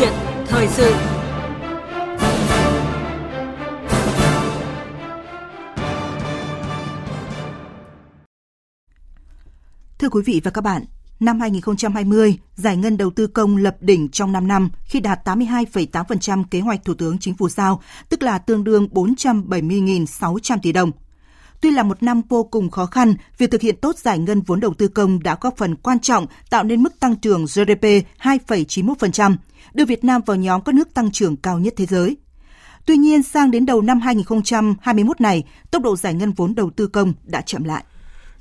kiện thời sự Thưa quý vị và các bạn, năm 2020, giải ngân đầu tư công lập đỉnh trong 5 năm khi đạt 82,8% kế hoạch Thủ tướng Chính phủ giao, tức là tương đương 470.600 tỷ đồng. Tuy là một năm vô cùng khó khăn, việc thực hiện tốt giải ngân vốn đầu tư công đã góp phần quan trọng tạo nên mức tăng trưởng GDP 2,91%, đưa Việt Nam vào nhóm các nước tăng trưởng cao nhất thế giới. Tuy nhiên, sang đến đầu năm 2021 này, tốc độ giải ngân vốn đầu tư công đã chậm lại.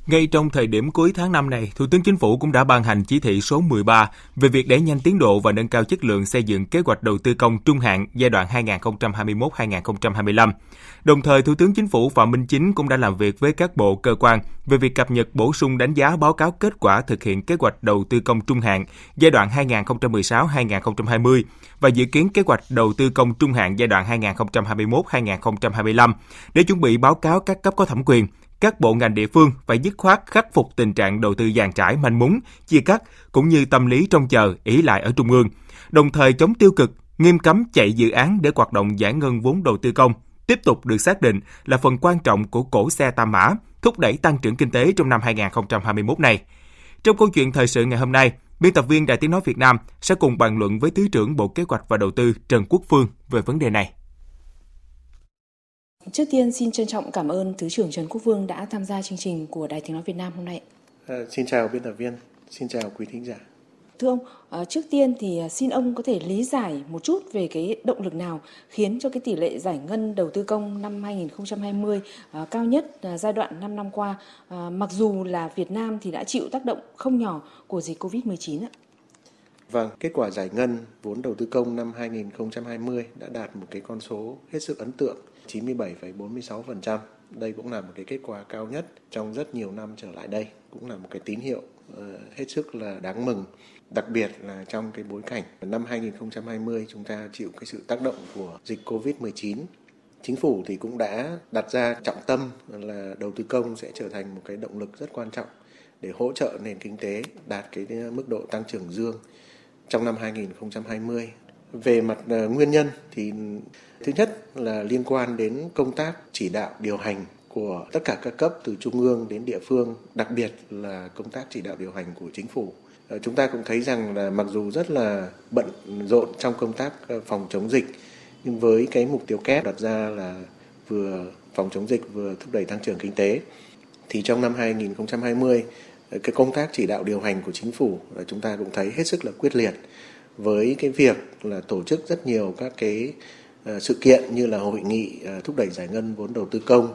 Ngay trong thời điểm cuối tháng 5 này, Thủ tướng Chính phủ cũng đã ban hành chỉ thị số 13 về việc đẩy nhanh tiến độ và nâng cao chất lượng xây dựng kế hoạch đầu tư công trung hạn giai đoạn 2021-2025. Đồng thời, Thủ tướng Chính phủ Phạm Minh Chính cũng đã làm việc với các bộ cơ quan về việc cập nhật bổ sung đánh giá báo cáo kết quả thực hiện kế hoạch đầu tư công trung hạn giai đoạn 2016-2020 và dự kiến kế hoạch đầu tư công trung hạn giai đoạn 2021-2025 để chuẩn bị báo cáo các cấp có thẩm quyền các bộ ngành địa phương phải dứt khoát khắc phục tình trạng đầu tư dàn trải manh mún, chia cắt cũng như tâm lý trông chờ, ý lại ở trung ương, đồng thời chống tiêu cực, nghiêm cấm chạy dự án để hoạt động giải ngân vốn đầu tư công tiếp tục được xác định là phần quan trọng của cổ xe Tam Mã, thúc đẩy tăng trưởng kinh tế trong năm 2021 này. Trong câu chuyện thời sự ngày hôm nay, biên tập viên Đài Tiếng Nói Việt Nam sẽ cùng bàn luận với Thứ trưởng Bộ Kế hoạch và Đầu tư Trần Quốc Phương về vấn đề này. Trước tiên xin trân trọng cảm ơn Thứ trưởng Trần Quốc Vương đã tham gia chương trình của Đài Tiếng Nói Việt Nam hôm nay. À, xin chào biên tập viên, xin chào quý thính giả. Thưa ông, à, trước tiên thì xin ông có thể lý giải một chút về cái động lực nào khiến cho cái tỷ lệ giải ngân đầu tư công năm 2020 à, cao nhất giai đoạn 5 năm qua, mặc dù là Việt Nam thì đã chịu tác động không nhỏ của dịch Covid-19 ạ. Vâng, kết quả giải ngân vốn đầu tư công năm 2020 đã đạt một cái con số hết sức ấn tượng 97,46%. Đây cũng là một cái kết quả cao nhất trong rất nhiều năm trở lại đây, cũng là một cái tín hiệu ờ, hết sức là đáng mừng. Đặc biệt là trong cái bối cảnh năm 2020 chúng ta chịu cái sự tác động của dịch Covid-19 Chính phủ thì cũng đã đặt ra trọng tâm là đầu tư công sẽ trở thành một cái động lực rất quan trọng để hỗ trợ nền kinh tế đạt cái mức độ tăng trưởng dương trong năm 2020. Về mặt ờ, nguyên nhân thì thứ nhất là liên quan đến công tác chỉ đạo điều hành của tất cả các cấp từ trung ương đến địa phương, đặc biệt là công tác chỉ đạo điều hành của chính phủ. Ờ, chúng ta cũng thấy rằng là mặc dù rất là bận rộn trong công tác ờ, phòng chống dịch, nhưng với cái mục tiêu kép đặt ra là vừa phòng chống dịch vừa thúc đẩy tăng trưởng kinh tế, thì trong năm 2020 cái công tác chỉ đạo điều hành của chính phủ là chúng ta cũng thấy hết sức là quyết liệt với cái việc là tổ chức rất nhiều các cái ờ, sự kiện như là hội nghị ờ, thúc đẩy giải ngân vốn đầu tư công,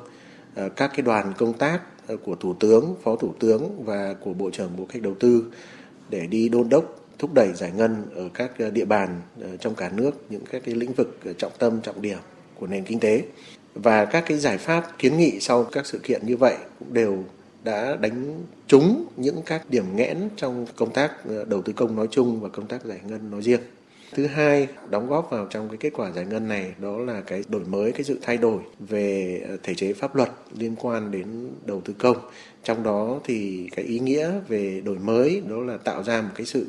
ờ, các cái đoàn công tác của thủ tướng, phó thủ tướng và của bộ trưởng bộ cách đầu tư để đi đôn đốc thúc đẩy giải ngân ở các địa bàn trong cả nước những các cái lĩnh vực trọng tâm trọng điểm của nền kinh tế. Và các cái giải pháp kiến nghị sau các sự kiện như vậy cũng đều đã đánh trúng những các điểm nghẽn trong công tác ờ, đầu tư công nói chung và công tác giải ngân nói riêng. Thứ hai, đóng góp vào trong cái kết quả giải ngân này đó là cái đổi mới, cái sự thay đổi về ờ, thể chế pháp luật liên quan đến đầu tư công. Trong đó thì cái ý nghĩa về đổi mới đó là tạo ra một cái sự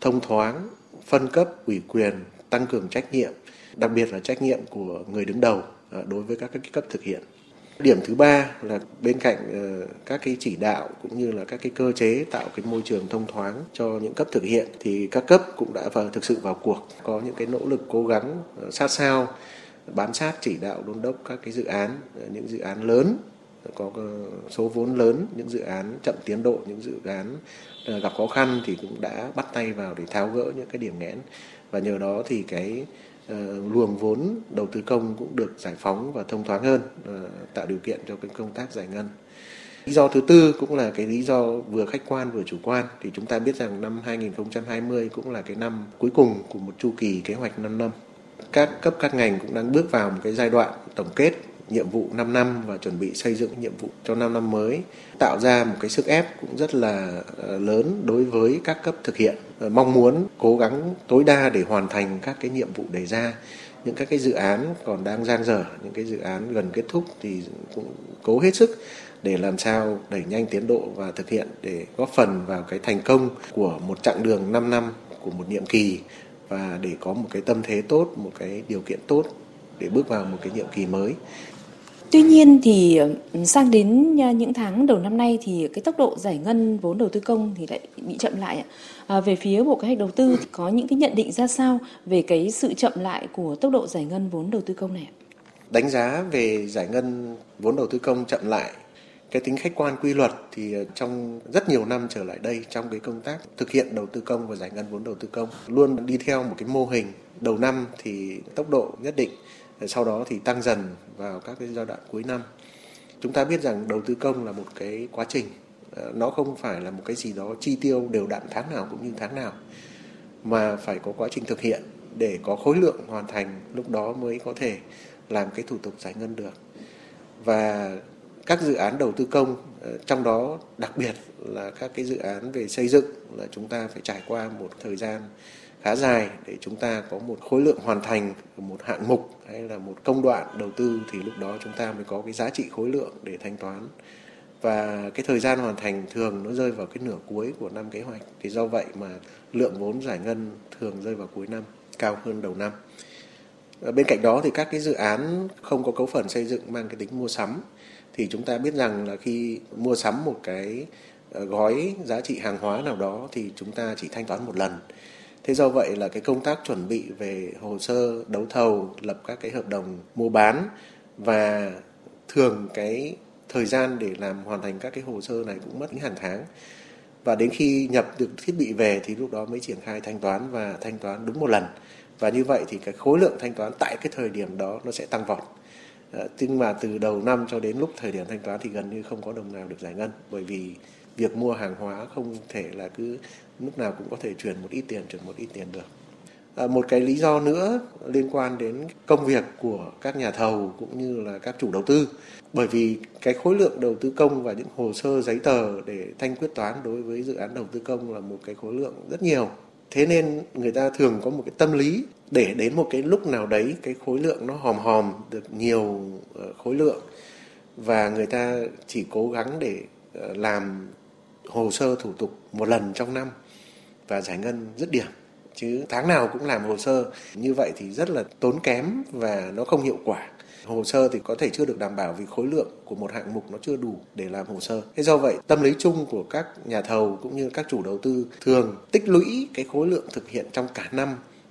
thông thoáng, phân cấp, ủy quyền, tăng cường trách nhiệm, đặc biệt là trách nhiệm của người đứng đầu ờ, đối với các cái cấp thực hiện. Điểm thứ ba là bên cạnh ờ, các cái chỉ đạo cũng như là các cái cơ chế tạo cái môi trường thông thoáng cho những cấp thực hiện thì các cấp cũng đã vào, thực sự vào cuộc. Có những cái nỗ lực cố gắng ờ, sát sao, bám sát chỉ đạo đôn đốc các cái dự án ờ, những dự án lớn, có số vốn lớn, những dự án chậm tiến độ, những dự án gặp khó khăn thì cũng đã bắt tay vào để tháo gỡ những cái điểm nghẽn. Và nhờ đó thì cái Ờ, luồng vốn đầu tư công cũng được giải phóng và thông thoáng hơn, ờ, tạo điều kiện cho cái công tác giải ngân. Lý do thứ tư cũng là cái lý do vừa khách quan vừa chủ quan thì chúng ta biết rằng năm 2020 cũng là cái năm cuối cùng của một chu kỳ kế hoạch 5 năm. Các cấp các ngành cũng đang bước vào một cái giai đoạn tổng kết nhiệm vụ 5 năm và chuẩn bị xây dựng nhiệm vụ cho 5 năm mới tạo ra một cái sức ép cũng rất là ờ, lớn đối với các cấp thực hiện ờ, mong muốn cố gắng tối đa để hoàn thành các cái nhiệm vụ đề ra những các cái dự án còn đang giang dở những cái dự án gần kết thúc thì cũng cố hết sức để làm sao đẩy nhanh tiến độ và thực hiện để góp phần vào cái thành công của một chặng đường 5 năm của một nhiệm kỳ và để có một cái tâm thế tốt, một cái điều kiện tốt để bước vào một cái nhiệm kỳ mới. Tuy nhiên thì ừ, sang đến à, những tháng đầu năm nay thì cái tốc độ giải ngân vốn đầu tư công thì lại bị chậm lại. À, về phía Bộ Kế hoạch Đầu tư thì có những cái nhận định ra sao về cái sự chậm lại của tốc độ giải ngân vốn đầu tư công này? Đánh giá về giải ngân vốn đầu tư công chậm lại cái tính khách quan quy luật thì ờ, trong rất nhiều năm trở lại đây trong cái công tác thực hiện đầu tư công và giải ngân vốn đầu tư công luôn đi theo một cái mô hình đầu năm thì tốc độ nhất định sau đó thì tăng dần vào các cái giai đoạn cuối năm. Chúng ta biết rằng đầu tư công là một cái quá trình. Ờ, nó không phải là một cái gì đó chi tiêu đều đặn tháng nào cũng như tháng nào, mà phải có quá trình thực hiện để có khối lượng hoàn thành lúc đó mới có thể làm cái thủ tục giải ngân được. Và các dự án đầu tư công ờ, trong đó đặc biệt là các cái dự án về xây dựng là chúng ta phải trải qua một thời gian khá dài để chúng ta có một khối lượng hoàn thành một hạng mục hay là một công đoạn đầu tư thì lúc đó chúng ta mới có cái giá trị khối lượng để thanh toán. Và cái thời gian hoàn thành thường nó rơi vào cái nửa cuối của năm kế hoạch. Thì do vậy mà lượng vốn giải ngân thường rơi vào cuối năm, cao hơn đầu năm. Bên cạnh đó thì các cái dự án không có cấu phần xây dựng mang cái tính mua sắm, thì chúng ta biết rằng là khi mua sắm một cái ờ, gói giá trị hàng hóa nào đó thì chúng ta chỉ thanh toán một lần thế do vậy là cái công tác chuẩn bị về hồ sơ, đấu thầu, lập các cái hợp đồng mua bán và thường cái thời gian để làm hoàn thành các cái hồ sơ này cũng mất hàng tháng. Và đến khi nhập được thiết bị về thì lúc đó mới triển khai thanh toán và thanh toán đúng một lần. Và như vậy thì cái khối lượng thanh toán tại cái thời điểm đó nó sẽ tăng vọt. Ờ, nhưng mà từ đầu năm cho đến lúc thời điểm thanh toán thì gần như không có đồng nào được giải ngân bởi vì việc mua hàng hóa không thể là cứ lúc nào cũng có thể chuyển một ít tiền chuyển một ít tiền được. À, một cái lý do nữa liên quan đến công việc của các nhà thầu cũng như là các chủ đầu tư. Bởi vì cái khối lượng đầu tư công và những hồ sơ giấy tờ để thanh quyết toán đối với dự án đầu tư công là một cái khối lượng rất nhiều. Thế nên người ta thường có một cái tâm lý để đến một cái lúc nào đấy cái khối lượng nó hòm hòm được nhiều ờ, khối lượng và người ta chỉ cố gắng để ờ, làm hồ sơ thủ tục một lần trong năm và giải ngân dứt điểm chứ tháng nào cũng làm hồ sơ, như vậy thì rất là tốn kém và nó không hiệu quả hồ sơ thì có thể chưa được đảm bảo vì khối lượng của một hạng mục nó chưa đủ để làm hồ sơ. Thế do vậy, tâm lý chung của các nhà thầu cũng như các chủ đầu tư thường tích lũy cái khối lượng thực hiện trong cả năm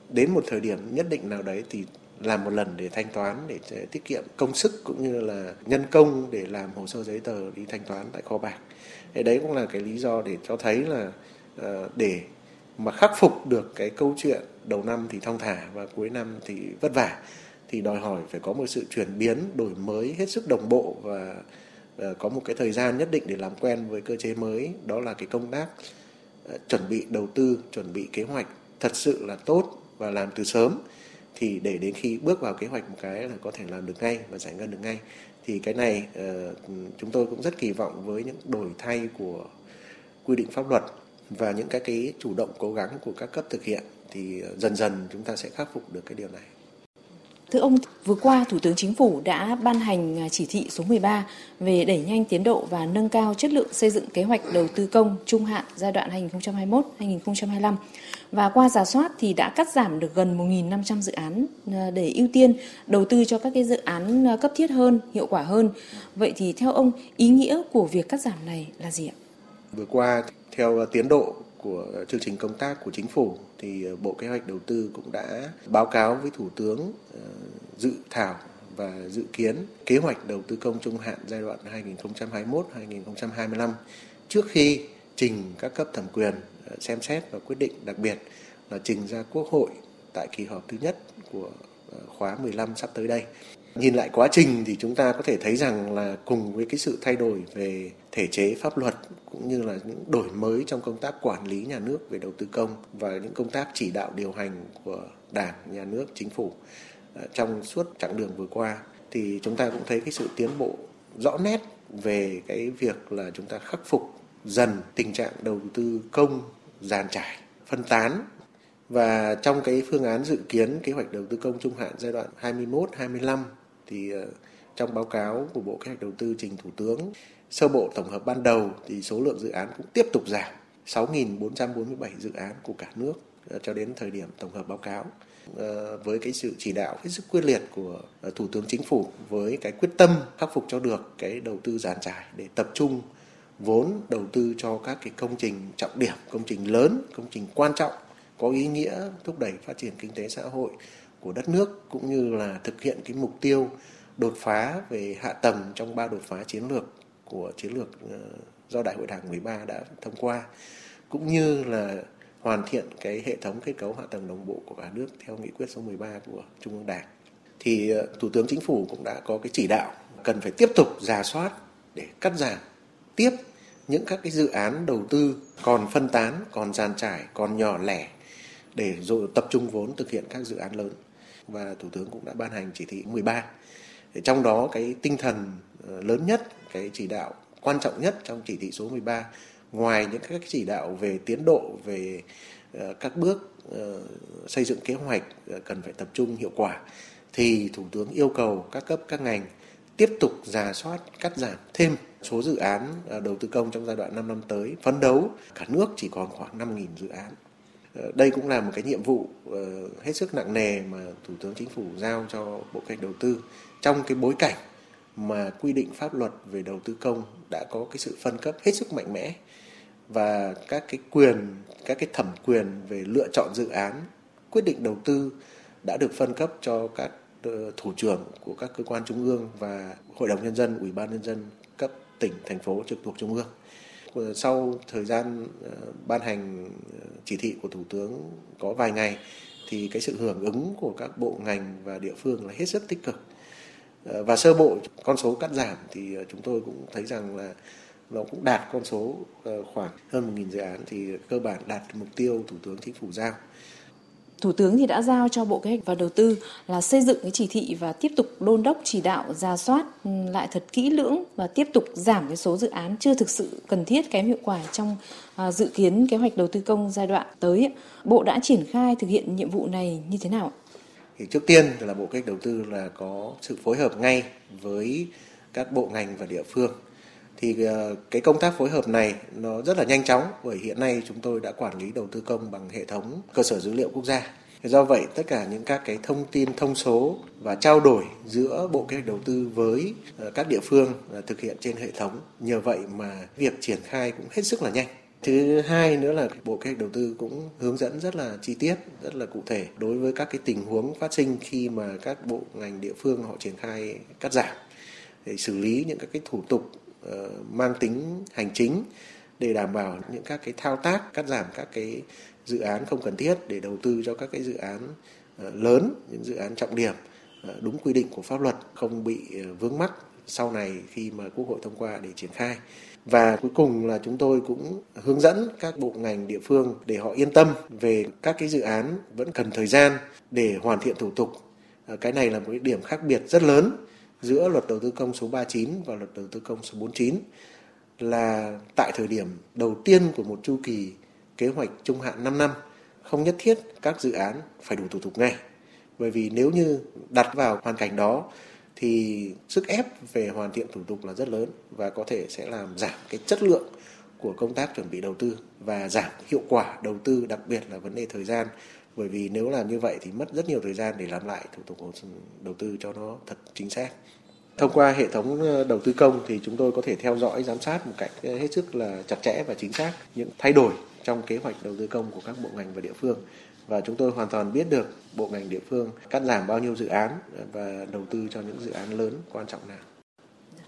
đến một thời điểm nhất định nào đấy thì làm một lần để thanh toán, để tiết kiệm công sức cũng như là nhân công để làm hồ sơ giấy tờ đi thanh toán tại kho bạc. Thế đấy cũng là cái lý do để cho thấy là ờ, để mà khắc phục được cái câu chuyện đầu năm thì thong thả và cuối năm thì vất vả, thì đòi hỏi phải có một sự chuyển biến, đổi mới hết sức đồng bộ và ờ, có một cái thời gian nhất định để làm quen với cơ chế mới. Đó là cái công tác ờ, chuẩn bị đầu tư, chuẩn bị kế hoạch thật sự là tốt và làm từ sớm. Thì để đến khi bước vào kế hoạch một cái là có thể làm được ngay và giải ngân được ngay thì cái này ờ, chúng tôi cũng rất kỳ vọng với những đổi thay của quy định pháp luật và những cái cái chủ động cố gắng của các cấp thực hiện thì ờ, dần dần chúng ta sẽ khắc phục được cái điều này. Thưa ông, vừa qua Thủ tướng Chính phủ đã ban hành à, chỉ thị số 13 về đẩy nhanh tiến độ và nâng cao chất lượng xây dựng kế hoạch đầu tư công trung hạn giai đoạn 2021-2025. Và qua giả soát thì đã cắt giảm được gần 1.500 dự án à, để ưu tiên đầu tư cho các cái dự án à, cấp thiết hơn, hiệu quả hơn. Vậy thì theo ông, ý nghĩa của việc cắt giảm này là gì ạ? Vừa qua theo tiến độ của chương trình công tác của chính phủ, thì ờ, Bộ Kế hoạch Đầu tư cũng đã báo cáo với Thủ tướng ờ, dự thảo và dự kiến kế hoạch đầu tư công trung hạn giai đoạn 2021-2025 trước khi trình các cấp thẩm quyền ờ, xem xét và quyết định, đặc biệt là trình ra Quốc hội tại kỳ họp thứ nhất của khóa 15 sắp tới đây. Nhìn lại quá trình thì chúng ta có thể thấy rằng là cùng với cái sự thay đổi về thể chế pháp luật cũng như là những đổi mới trong công tác quản lý nhà nước về đầu tư công và những công tác chỉ đạo điều hành của Đảng, nhà nước, chính phủ ờ, trong suốt chặng đường vừa qua thì chúng ta cũng thấy cái sự tiến bộ rõ nét về cái việc là chúng ta khắc phục dần tình trạng đầu tư công giàn trải, phân tán. Và trong cái phương án dự kiến kế hoạch đầu tư công trung hạn giai đoạn 21-25 thì ờ, trong báo cáo của Bộ Kế hoạch Đầu tư trình Thủ tướng, sơ bộ tổng hợp ban đầu thì số lượng dự án cũng tiếp tục giảm 6.447 dự án của cả nước ờ, cho đến thời điểm tổng hợp báo cáo. Ờ, với cái sự chỉ đạo hết sức quyết liệt của thủ tướng chính phủ với cái quyết tâm khắc phục cho được cái đầu tư giàn trải để tập trung vốn đầu tư cho các cái công trình trọng điểm, công trình lớn, công trình quan trọng, có ý nghĩa thúc đẩy phát triển kinh tế xã hội của đất nước cũng như là thực hiện cái mục tiêu đột phá về hạ tầng trong ba đột phá chiến lược của chiến lược ờ, do Đại hội Đảng 13 đã thông qua cũng như là hoàn thiện cái hệ thống kết cấu hạ tầng đồng bộ của cả nước theo nghị quyết số 13 của Trung ương Đảng. Thì ờ, Thủ tướng Chính phủ cũng đã có cái chỉ đạo cần phải tiếp tục giả soát để cắt giảm tiếp những các cái dự án đầu tư còn phân tán, còn giàn trải, còn nhỏ lẻ để rồi tập trung vốn thực hiện các dự án lớn và thủ tướng cũng đã ban hành chỉ thị 13 trong đó cái tinh thần ờ, lớn nhất, cái chỉ đạo quan trọng nhất trong chỉ thị số 13 ngoài những các chỉ đạo về tiến độ, về ờ, các bước ờ, xây dựng kế hoạch cần phải tập trung hiệu quả, thì thủ tướng yêu cầu các cấp, các ngành tiếp tục giả soát, cắt giảm thêm số dự án đầu tư công trong giai đoạn 5 năm tới, phấn đấu cả nước chỉ còn khoảng 5.000 dự án. Ờ, đây cũng là một cái nhiệm vụ ờ, hết sức nặng nề mà thủ tướng chính phủ giao cho bộ kế hoạch đầu tư. Trong cái bối cảnh mà quy định pháp luật về đầu tư công đã có cái sự phân cấp hết sức mạnh mẽ và các cái quyền, các cái thẩm quyền về lựa chọn dự án, quyết định đầu tư đã được phân cấp cho các ờ, thủ trưởng của các cơ quan trung ương và hội đồng nhân dân, ủy ban nhân dân cấp tỉnh, thành phố trực thuộc trung ương sau thời gian ờ, ban hành ờ, chỉ thị của thủ tướng có vài ngày, thì cái sự hưởng ứng của các bộ ngành và địa phương là hết sức tích cực. Ờ, và sơ bộ con số cắt giảm thì chúng tôi cũng thấy rằng là nó cũng đạt con số khoảng hơn 1.000 dự án thì cơ bản đạt mục tiêu thủ tướng chính phủ giao. Thủ tướng thì đã giao cho Bộ Kế hoạch và Đầu tư là xây dựng cái chỉ thị và tiếp tục đôn đốc chỉ đạo ra soát ừ, lại thật kỹ lưỡng và tiếp tục giảm cái số dự án chưa thực sự cần thiết kém hiệu quả trong à, dự kiến kế hoạch đầu tư công giai đoạn tới. Bộ đã triển khai thực hiện nhiệm vụ này như thế nào? Thì trước tiên là Bộ Kế hoạch Đầu tư là có sự phối hợp ngay với các bộ ngành và địa phương thì ờ, cái công tác phối hợp này nó rất là nhanh chóng bởi hiện nay chúng tôi đã quản lý đầu tư công bằng hệ thống cơ sở dữ liệu quốc gia. Do vậy tất cả những các cái thông tin thông số và trao đổi giữa bộ kế hoạch đầu tư với ờ, các địa phương ờ, thực hiện trên hệ thống nhờ vậy mà việc triển khai cũng hết sức là nhanh. Thứ hai nữa là Bộ Kế hoạch Đầu tư cũng hướng dẫn rất là chi tiết, rất là cụ thể đối với các cái tình huống phát sinh khi mà các bộ ngành địa phương họ triển khai cắt giảm để xử lý những các cái thủ tục Ờ, mang tính hành chính để đảm bảo những các cái thao tác, cắt giảm các cái dự án không cần thiết để đầu tư cho các cái dự án ờ, lớn, những dự án trọng điểm ờ, đúng quy định của pháp luật, không bị vướng mắc sau này khi mà quốc hội thông qua để triển khai. Và cuối cùng là chúng tôi cũng hướng dẫn các bộ ngành địa phương để họ yên tâm về các cái dự án vẫn cần thời gian để hoàn thiện thủ tục. Cái này là một cái điểm khác biệt rất lớn giữa luật đầu tư công số 39 và luật đầu tư công số 49 là tại thời điểm đầu tiên của một chu kỳ kế hoạch trung hạn 5 năm, không nhất thiết các dự án phải đủ thủ tục ngay. Bởi vì nếu như đặt vào hoàn cảnh đó, thì sức ép về hoàn thiện thủ tục là rất lớn và có thể sẽ làm giảm cái chất lượng của công tác chuẩn bị đầu tư và giảm hiệu quả đầu tư, đặc biệt là vấn đề thời gian bởi vì nếu làm như vậy thì mất rất nhiều thời gian để làm lại thủ tục đầu tư cho nó thật chính xác thông qua hệ thống ờ, đầu tư công thì chúng tôi có thể theo dõi, giám sát một cách ờ, hết sức là chặt chẽ và chính xác những thay đổi trong kế hoạch đầu tư công của các bộ ngành và địa phương và chúng tôi hoàn toàn biết được bộ ngành địa phương cắt giảm bao nhiêu dự án và đầu tư cho những dự án lớn, quan trọng nào.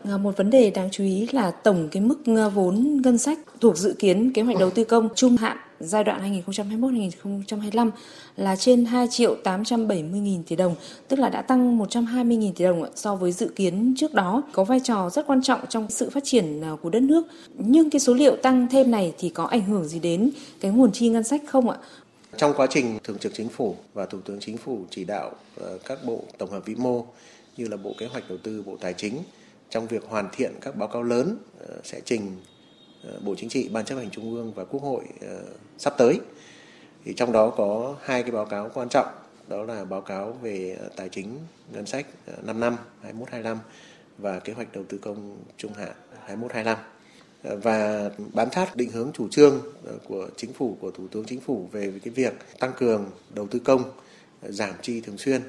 Ờ, một vấn đề đáng chú ý là tổng cái mức vốn ngân sách thuộc dự kiến kế hoạch đầu tư công trung hạn giai đoạn 2021-2025 là trên 2 triệu 870 nghìn tỷ đồng, tức là đã tăng 120 nghìn tỷ đồng so với dự kiến trước đó, có vai trò rất quan trọng trong sự phát triển à, của đất nước. Nhưng cái số liệu tăng thêm này thì có ảnh hưởng gì đến cái nguồn chi ngân sách không ạ? Trong quá trình Thường trực Chính phủ và Thủ tướng Chính phủ chỉ đạo ờ, các bộ tổng hợp vĩ mô như là Bộ Kế hoạch Đầu tư, Bộ Tài chính trong việc hoàn thiện các báo cáo lớn ờ, sẽ trình Bộ Chính trị, Ban chấp hành Trung ương và Quốc hội ờ, sắp tới. Thì trong đó có hai cái báo cáo quan trọng, đó là báo cáo về ờ, tài chính ngân sách 5 năm 21-25 và kế hoạch đầu tư công trung hạn 21-25. và bám sát định hướng chủ trương của chính phủ của thủ tướng chính phủ về cái việc tăng cường đầu tư công giảm chi thường xuyên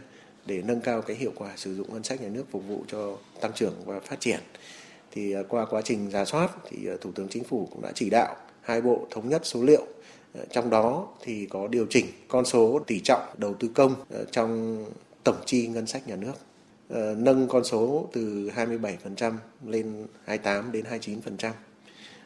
để nâng cao cái hiệu quả sử dụng ngân sách nhà nước phục vụ cho tăng trưởng và phát triển thì à, qua quá trình giả soát thì à, thủ tướng chính phủ cũng đã chỉ đạo hai bộ thống nhất số liệu. À, trong đó thì có điều chỉnh con số tỷ trọng đầu tư công trong tổng chi ngân sách nhà nước. Nâng con số từ 27% lên 28 đến 29%.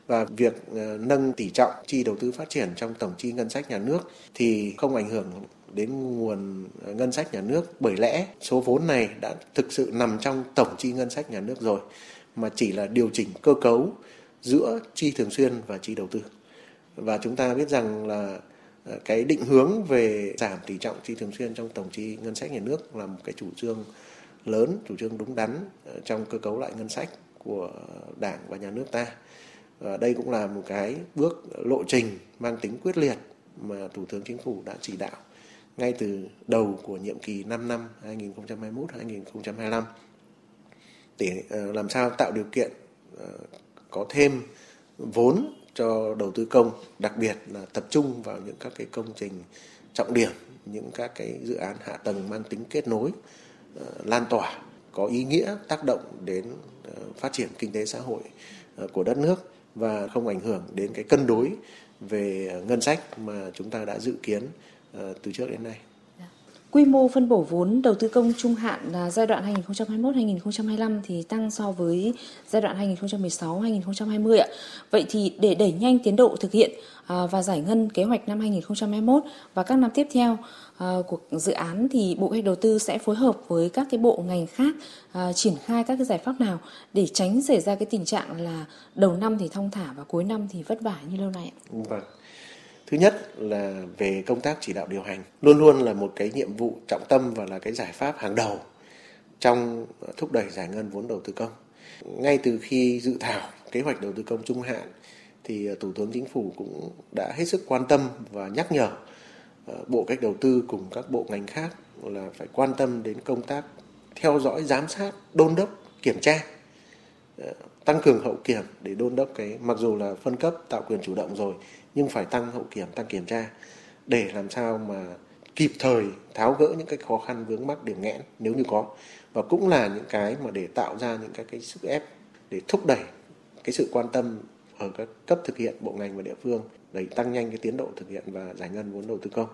Và việc nâng tỷ trọng chi đầu tư phát triển trong tổng chi ngân sách nhà nước thì không ảnh hưởng đến nguồn ngân sách nhà nước. Bởi lẽ số vốn này đã thực sự nằm trong tổng chi ngân sách nhà nước rồi mà chỉ là điều chỉnh cơ cấu giữa chi thường xuyên và chi đầu tư. Và chúng ta biết rằng là ờ, cái định hướng về giảm tỷ trọng chi thường xuyên trong tổng chi ngân sách nhà nước là một cái chủ trương lớn, chủ trương đúng đắn ờ, trong cơ cấu lại ngân sách của đảng và nhà nước ta và đây cũng là một cái bước lộ trình mang tính quyết liệt mà thủ tướng chính phủ đã chỉ đạo ngay từ đầu của nhiệm kỳ 5 năm 2021-2025 để ờ, làm sao tạo điều kiện ờ, có thêm vốn cho đầu tư công, đặc biệt là tập trung vào những các cái công trình trọng điểm, những các cái dự án hạ tầng mang tính kết nối ờ, lan tỏa có ý nghĩa tác động đến phát triển kinh tế xã hội của đất nước và không ảnh hưởng đến cái cân đối về ngân sách mà chúng ta đã dự kiến từ trước đến nay. Quy mô phân bổ vốn đầu tư công trung hạn là giai đoạn 2021-2025 thì tăng so với giai đoạn 2016-2020 ạ. Vậy thì để đẩy nhanh tiến độ thực hiện à, và giải ngân kế hoạch năm 2021 và các năm tiếp theo à, của dự án thì Bộ Kế hoạch Đầu tư sẽ phối hợp với các cái bộ ngành khác à, triển khai các cái giải pháp nào để tránh xảy ra cái tình trạng là đầu năm thì thong thả và cuối năm thì vất vả như lâu nay ạ. Vâng. Thứ nhất là về công tác chỉ đạo điều hành, luôn luôn là một cái nhiệm vụ trọng tâm và là cái giải pháp hàng đầu trong thúc đẩy giải ngân vốn đầu tư công. Ngay từ khi dự thảo kế hoạch đầu tư công trung hạn thì à, Thủ tướng Chính phủ cũng đã hết sức quan tâm và nhắc nhở à, Bộ Cách Đầu tư cùng các bộ ngành khác là phải quan tâm đến công tác theo dõi, giám sát, đôn đốc, kiểm tra à, tăng cường hậu kiểm để đôn đốc cái mặc dù là phân cấp tạo quyền chủ động rồi nhưng phải tăng hậu kiểm, tăng kiểm tra để làm sao mà kịp thời tháo gỡ những cái khó khăn vướng mắc điểm nghẽn nếu như có. Và cũng là những cái mà để tạo ra những cái cái sức ép để thúc đẩy cái sự quan tâm ở các cấp thực hiện, bộ ngành và địa phương để tăng nhanh cái tiến độ thực hiện và giải ngân vốn đầu tư công.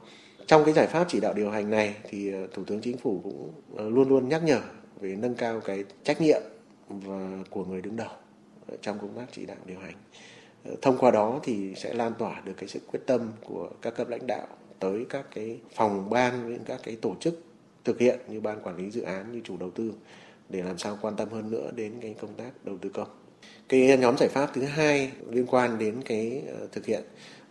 Trong cái giải pháp chỉ đạo điều hành này thì ờ, thủ tướng chính phủ cũng ờ, luôn luôn nhắc nhở về nâng cao cái trách nhiệm và của người đứng đầu trong công tác chỉ đạo điều hành thông qua đó thì sẽ lan tỏa được cái sự quyết tâm của các cấp lãnh đạo tới các cái phòng ban những các cái tổ chức thực hiện như ban quản lý dự án, như chủ đầu tư để làm sao quan tâm hơn nữa đến cái công tác đầu tư công. Cái nhóm giải pháp thứ hai liên quan đến cái ờ, thực hiện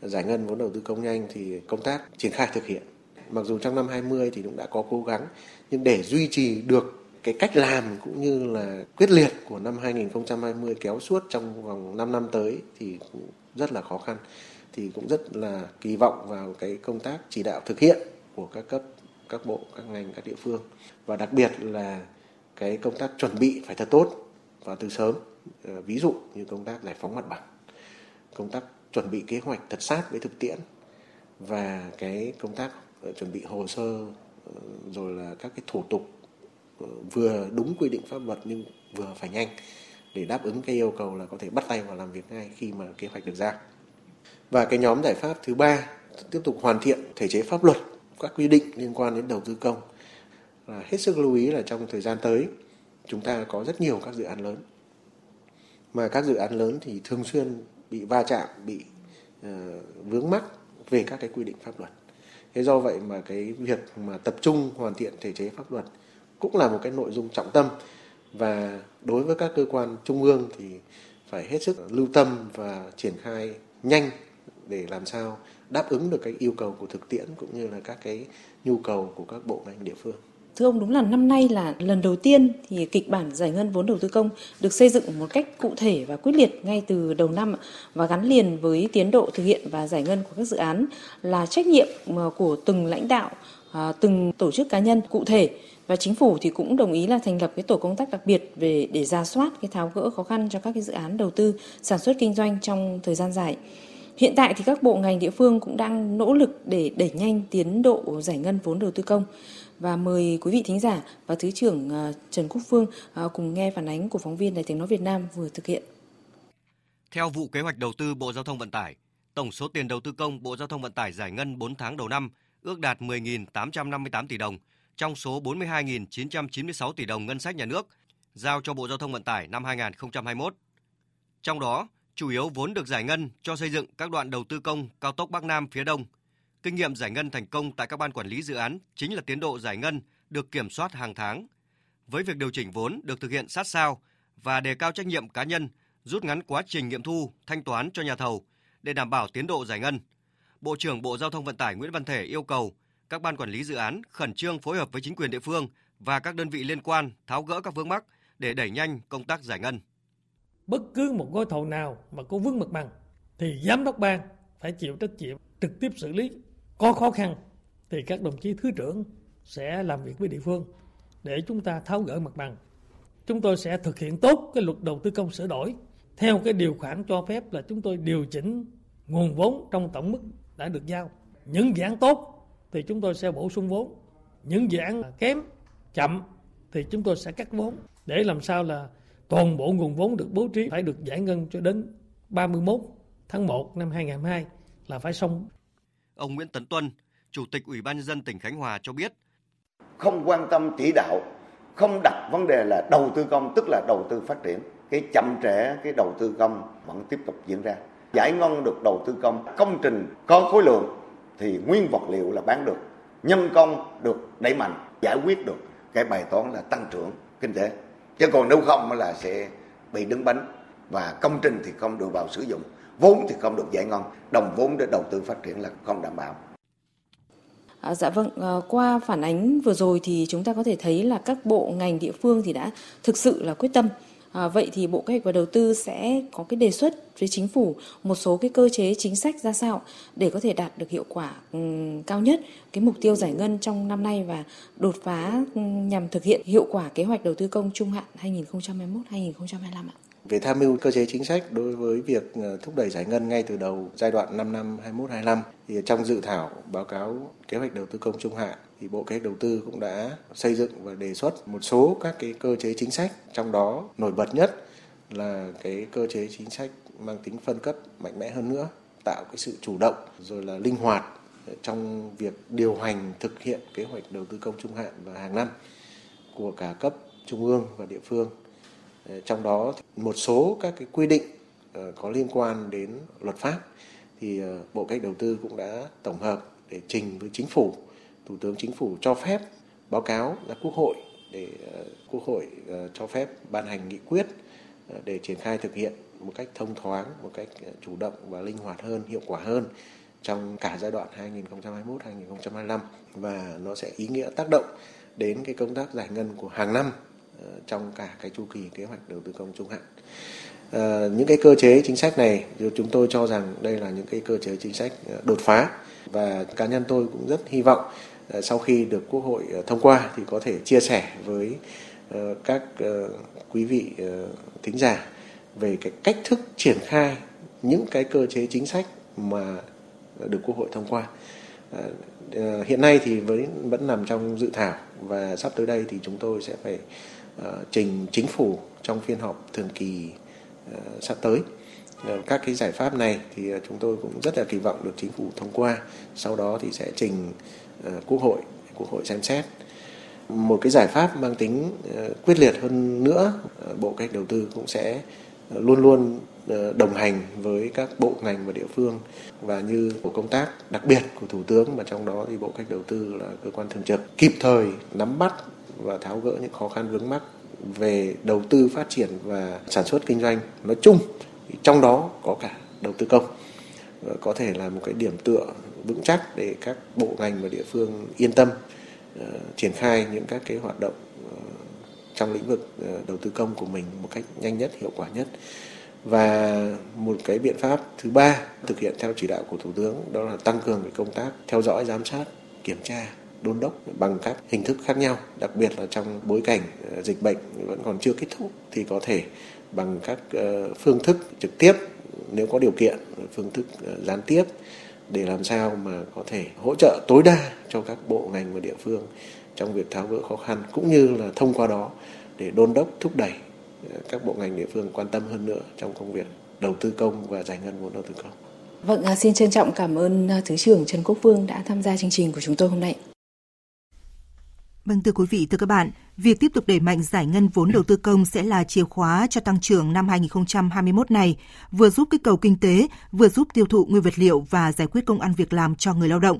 giải ngân vốn đầu tư công nhanh thì công tác triển khai thực hiện. Mặc dù trong năm 20 thì cũng đã có cố gắng, nhưng để duy trì được cái cách làm cũng như là quyết liệt của năm 2020 kéo suốt trong vòng 5 năm tới thì cũng rất là khó khăn. Thì cũng rất là kỳ vọng vào cái công tác chỉ đạo thực hiện của các cấp, các bộ, các ngành, các địa phương. Và đặc biệt là cái công tác chuẩn bị phải thật tốt và từ sớm. Ờ, ví dụ như công tác giải phóng mặt bằng, công tác chuẩn bị kế hoạch thật sát với thực tiễn và cái công tác ờ, chuẩn bị hồ sơ ờ, rồi là các cái thủ tục vừa đúng quy định pháp luật nhưng vừa phải nhanh để đáp ứng cái yêu cầu là có thể bắt tay vào làm việc ngay khi mà kế hoạch được ra. Và cái nhóm giải pháp thứ ba tiếp tục hoàn thiện thể chế pháp luật các quy định liên quan đến đầu tư công. Là hết sức lưu ý là trong thời gian tới chúng ta có rất nhiều các dự án lớn. Mà các dự án lớn thì thường xuyên bị va chạm bị uh, vướng mắc về các cái quy định pháp luật. Thế do vậy mà cái việc mà tập trung hoàn thiện thể chế pháp luật cũng là một cái nội dung trọng tâm. Và đối với các cơ quan trung ương thì phải hết sức lưu tâm và triển khai nhanh để làm sao đáp ứng được cái yêu cầu của thực tiễn cũng như là các cái nhu cầu của các bộ ngành địa phương. Thưa ông, đúng là năm nay là lần đầu tiên thì kịch bản giải ngân vốn đầu tư công được xây dựng một cách cụ thể và quyết liệt ngay từ đầu năm và gắn liền với tiến độ thực hiện và giải ngân của các dự án là trách nhiệm ờ, của từng lãnh đạo, ờ, từng tổ chức cá nhân cụ thể và chính phủ thì cũng đồng ý là thành lập cái tổ công tác đặc biệt về để ra soát cái tháo gỡ khó khăn cho các cái dự án đầu tư sản xuất kinh doanh trong thời gian dài. Hiện tại thì các bộ ngành địa phương cũng đang nỗ lực để đẩy nhanh tiến độ giải ngân vốn đầu tư công. Và mời quý vị thính giả và Thứ trưởng à, Trần Quốc Phương à, cùng nghe phản ánh của phóng viên Đài tiếng nói Việt Nam vừa thực hiện. Theo vụ kế hoạch đầu tư Bộ Giao thông Vận tải, tổng số tiền đầu tư công Bộ Giao thông Vận tải giải ngân 4 tháng đầu năm ước đạt 10.858 tỷ đồng, trong số 42.996 tỷ đồng ngân sách nhà nước giao cho Bộ Giao thông Vận tải năm 2021. Trong đó, chủ yếu vốn được giải ngân cho xây dựng các đoạn đầu tư công cao tốc Bắc Nam phía Đông. Kinh nghiệm giải ngân thành công tại các ban quản lý dự án chính là tiến độ giải ngân được kiểm soát hàng tháng. Với việc điều chỉnh vốn được thực hiện sát sao và đề cao trách nhiệm cá nhân, rút ngắn quá trình nghiệm thu, thanh toán cho nhà thầu để đảm bảo tiến độ giải ngân. Bộ trưởng Bộ Giao thông Vận tải Nguyễn Văn Thể yêu cầu các ban quản lý dự án khẩn trương phối hợp với chính quyền địa phương và các đơn vị liên quan tháo gỡ các vướng mắc để đẩy nhanh công tác giải ngân. Bất cứ một gói thầu nào mà có vướng mặt bằng thì giám đốc ban phải chịu trách nhiệm trực tiếp xử lý. Có khó khăn thì các đồng chí thứ trưởng sẽ làm việc với địa phương để chúng ta tháo gỡ mặt bằng. Chúng tôi sẽ thực hiện tốt cái luật đầu tư công sửa đổi theo cái điều khoản cho phép là chúng tôi điều chỉnh nguồn vốn trong tổng mức đã được giao. Những dự án tốt thì chúng tôi sẽ bổ sung vốn những dự án kém chậm thì chúng tôi sẽ cắt vốn để làm sao là toàn bộ nguồn vốn được bố trí phải được giải ngân cho đến 31 tháng 1 năm 2022 là phải xong. Ông Nguyễn Tấn Tuân, Chủ tịch Ủy ban nhân dân tỉnh Khánh Hòa cho biết, không quan tâm chỉ đạo, không đặt vấn đề là đầu tư công tức là đầu tư phát triển, cái chậm trễ cái đầu tư công vẫn tiếp tục diễn ra. Giải ngân được đầu tư công, công trình có khối lượng thì nguyên vật liệu là bán được, nhân công được đẩy mạnh, giải quyết được cái bài toán là tăng trưởng kinh tế. Chứ còn nếu không là sẽ bị đứng bánh và công trình thì không được vào sử dụng vốn thì không được giải ngân đồng vốn để đầu tư phát triển là không đảm bảo. À, dạ vâng, à, qua phản ánh vừa rồi thì chúng ta có thể thấy là các bộ ngành địa phương thì đã thực sự là quyết tâm À, vậy thì Bộ Kế hoạch và Đầu tư sẽ có cái đề xuất với chính phủ một số cái cơ chế chính sách ra sao để có thể đạt được hiệu quả um, cao nhất cái mục tiêu giải ngân trong năm nay và đột phá um, nhằm thực hiện hiệu quả kế hoạch đầu tư công trung hạn 2021-2025 ạ. Về tham mưu cơ chế chính sách đối với việc ờ, thúc đẩy giải ngân ngay từ đầu giai đoạn 5 năm 21-25 thì trong dự thảo báo cáo kế hoạch đầu tư công trung hạn thì Bộ Kế hoạch Đầu tư cũng đã xây dựng và đề xuất một số các cái cơ chế chính sách, trong đó nổi bật nhất là cái cơ chế chính sách mang tính phân cấp mạnh mẽ hơn nữa, tạo cái sự chủ động rồi là linh hoạt trong việc điều hành thực hiện kế hoạch đầu tư công trung hạn và hàng năm của cả cấp trung ương và địa phương. Ờ, trong đó một số các cái quy định ờ, có liên quan đến luật pháp thì ờ, Bộ Kế hoạch Đầu tư cũng đã tổng hợp để trình với chính phủ thủ tướng chính phủ cho phép báo cáo ra quốc hội để ờ, quốc hội ờ, cho phép ban hành nghị quyết ờ, để triển khai thực hiện một cách thông thoáng một cách chủ động và linh hoạt hơn hiệu quả hơn trong cả giai đoạn 2021-2025 và nó sẽ ý nghĩa tác động đến cái công tác giải ngân của hàng năm trong cả cái chu kỳ kế hoạch đầu tư công trung hạn. À, những cái cơ chế chính sách này chúng tôi cho rằng đây là những cái cơ chế chính sách đột phá và cá nhân tôi cũng rất hy vọng Ờ, sau khi được Quốc hội ờ, thông qua thì có thể chia sẻ với ờ, các quý vị thính giả về cái cách thức triển khai những cái cơ chế chính sách mà được Quốc hội thông qua. Hiện nay thì với vẫn nằm trong dự thảo và sắp tới đây thì chúng tôi sẽ phải trình chính phủ trong phiên họp thường kỳ sắp tới các cái giải pháp này thì chúng tôi cũng rất là kỳ vọng được chính phủ thông qua, sau đó thì sẽ trình Ờ, quốc hội quốc hội xem xét. Một cái giải pháp mang tính ờ, quyết liệt hơn nữa ờ, bộ cách đầu tư cũng sẽ luôn luôn đồng hành với các bộ ngành và địa phương và như bộ công tác, đặc biệt của thủ tướng, mà trong đó thì bộ cách đầu tư là cơ quan thường trực, kịp thời nắm bắt và tháo gỡ những khó khăn vướng mắc về đầu tư phát triển và sản xuất kinh doanh. Nói chung trong đó có cả đầu tư công có thể là một cái điểm tựa vững chắc để các bộ ngành và địa phương yên tâm uh, triển khai những các cái hoạt động uh, trong lĩnh vực uh, đầu tư công của mình một cách nhanh nhất hiệu quả nhất. Và một cái biện pháp thứ ba thực hiện theo chỉ đạo của thủ tướng đó là tăng cường cái công tác theo dõi giám sát kiểm tra đôn đốc bằng các hình thức khác nhau, đặc biệt là trong bối cảnh dịch bệnh vẫn còn chưa kết thúc thì có thể bằng các phương thức trực tiếp nếu có điều kiện, phương thức gián tiếp để làm sao mà có thể hỗ trợ tối đa cho các bộ ngành và địa phương trong việc tháo gỡ khó khăn cũng như là thông qua đó để đôn đốc thúc đẩy ờ, các bộ ngành địa phương quan tâm hơn nữa trong công việc đầu tư công và giải ngân vốn đầu tư công. Vâng, à, xin trân trọng cảm ơn à, Thứ trưởng Trần Quốc Vương đã tham gia chương trình của chúng tôi hôm nay. Vâng thưa quý vị, thưa các bạn, việc tiếp tục đẩy mạnh giải ngân vốn đầu tư công sẽ là chìa khóa cho tăng trưởng năm 2021 này, vừa giúp kích cầu kinh tế, vừa giúp tiêu thụ nguyên vật liệu và giải quyết công ăn việc làm cho người lao động.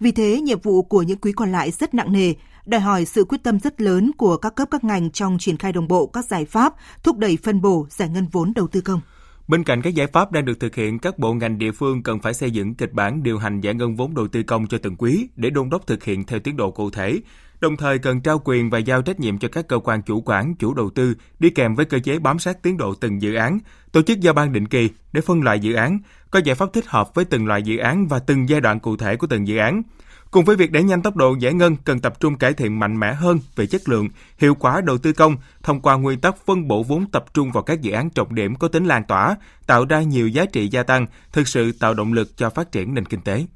Vì thế, nhiệm vụ của những quý còn lại rất nặng nề, đòi hỏi sự quyết tâm rất lớn của các cấp các ngành trong triển khai đồng bộ các giải pháp thúc đẩy phân bổ giải ngân vốn đầu tư công. Bên cạnh các giải pháp đang được thực hiện, các bộ ngành địa phương cần phải xây dựng kịch bản điều hành giải ngân vốn đầu tư công cho từng quý để đôn đốc thực hiện theo tiến độ cụ thể. Đồng thời cần trao quyền và giao trách nhiệm cho các cơ quan chủ quản, chủ đầu tư đi kèm với cơ chế bám sát tiến độ từng dự án, tổ chức giao ban định kỳ để phân loại dự án, có giải pháp thích hợp với từng loại dự án và từng giai đoạn cụ thể của từng dự án. Cùng với việc đẩy nhanh tốc độ giải ngân, cần tập trung cải thiện mạnh mẽ hơn về chất lượng, hiệu quả đầu tư công thông qua nguyên tắc phân bổ vốn tập trung vào các dự án trọng điểm có tính lan tỏa, tạo ra nhiều giá trị gia tăng, thực sự tạo động lực cho phát triển nền kinh tế.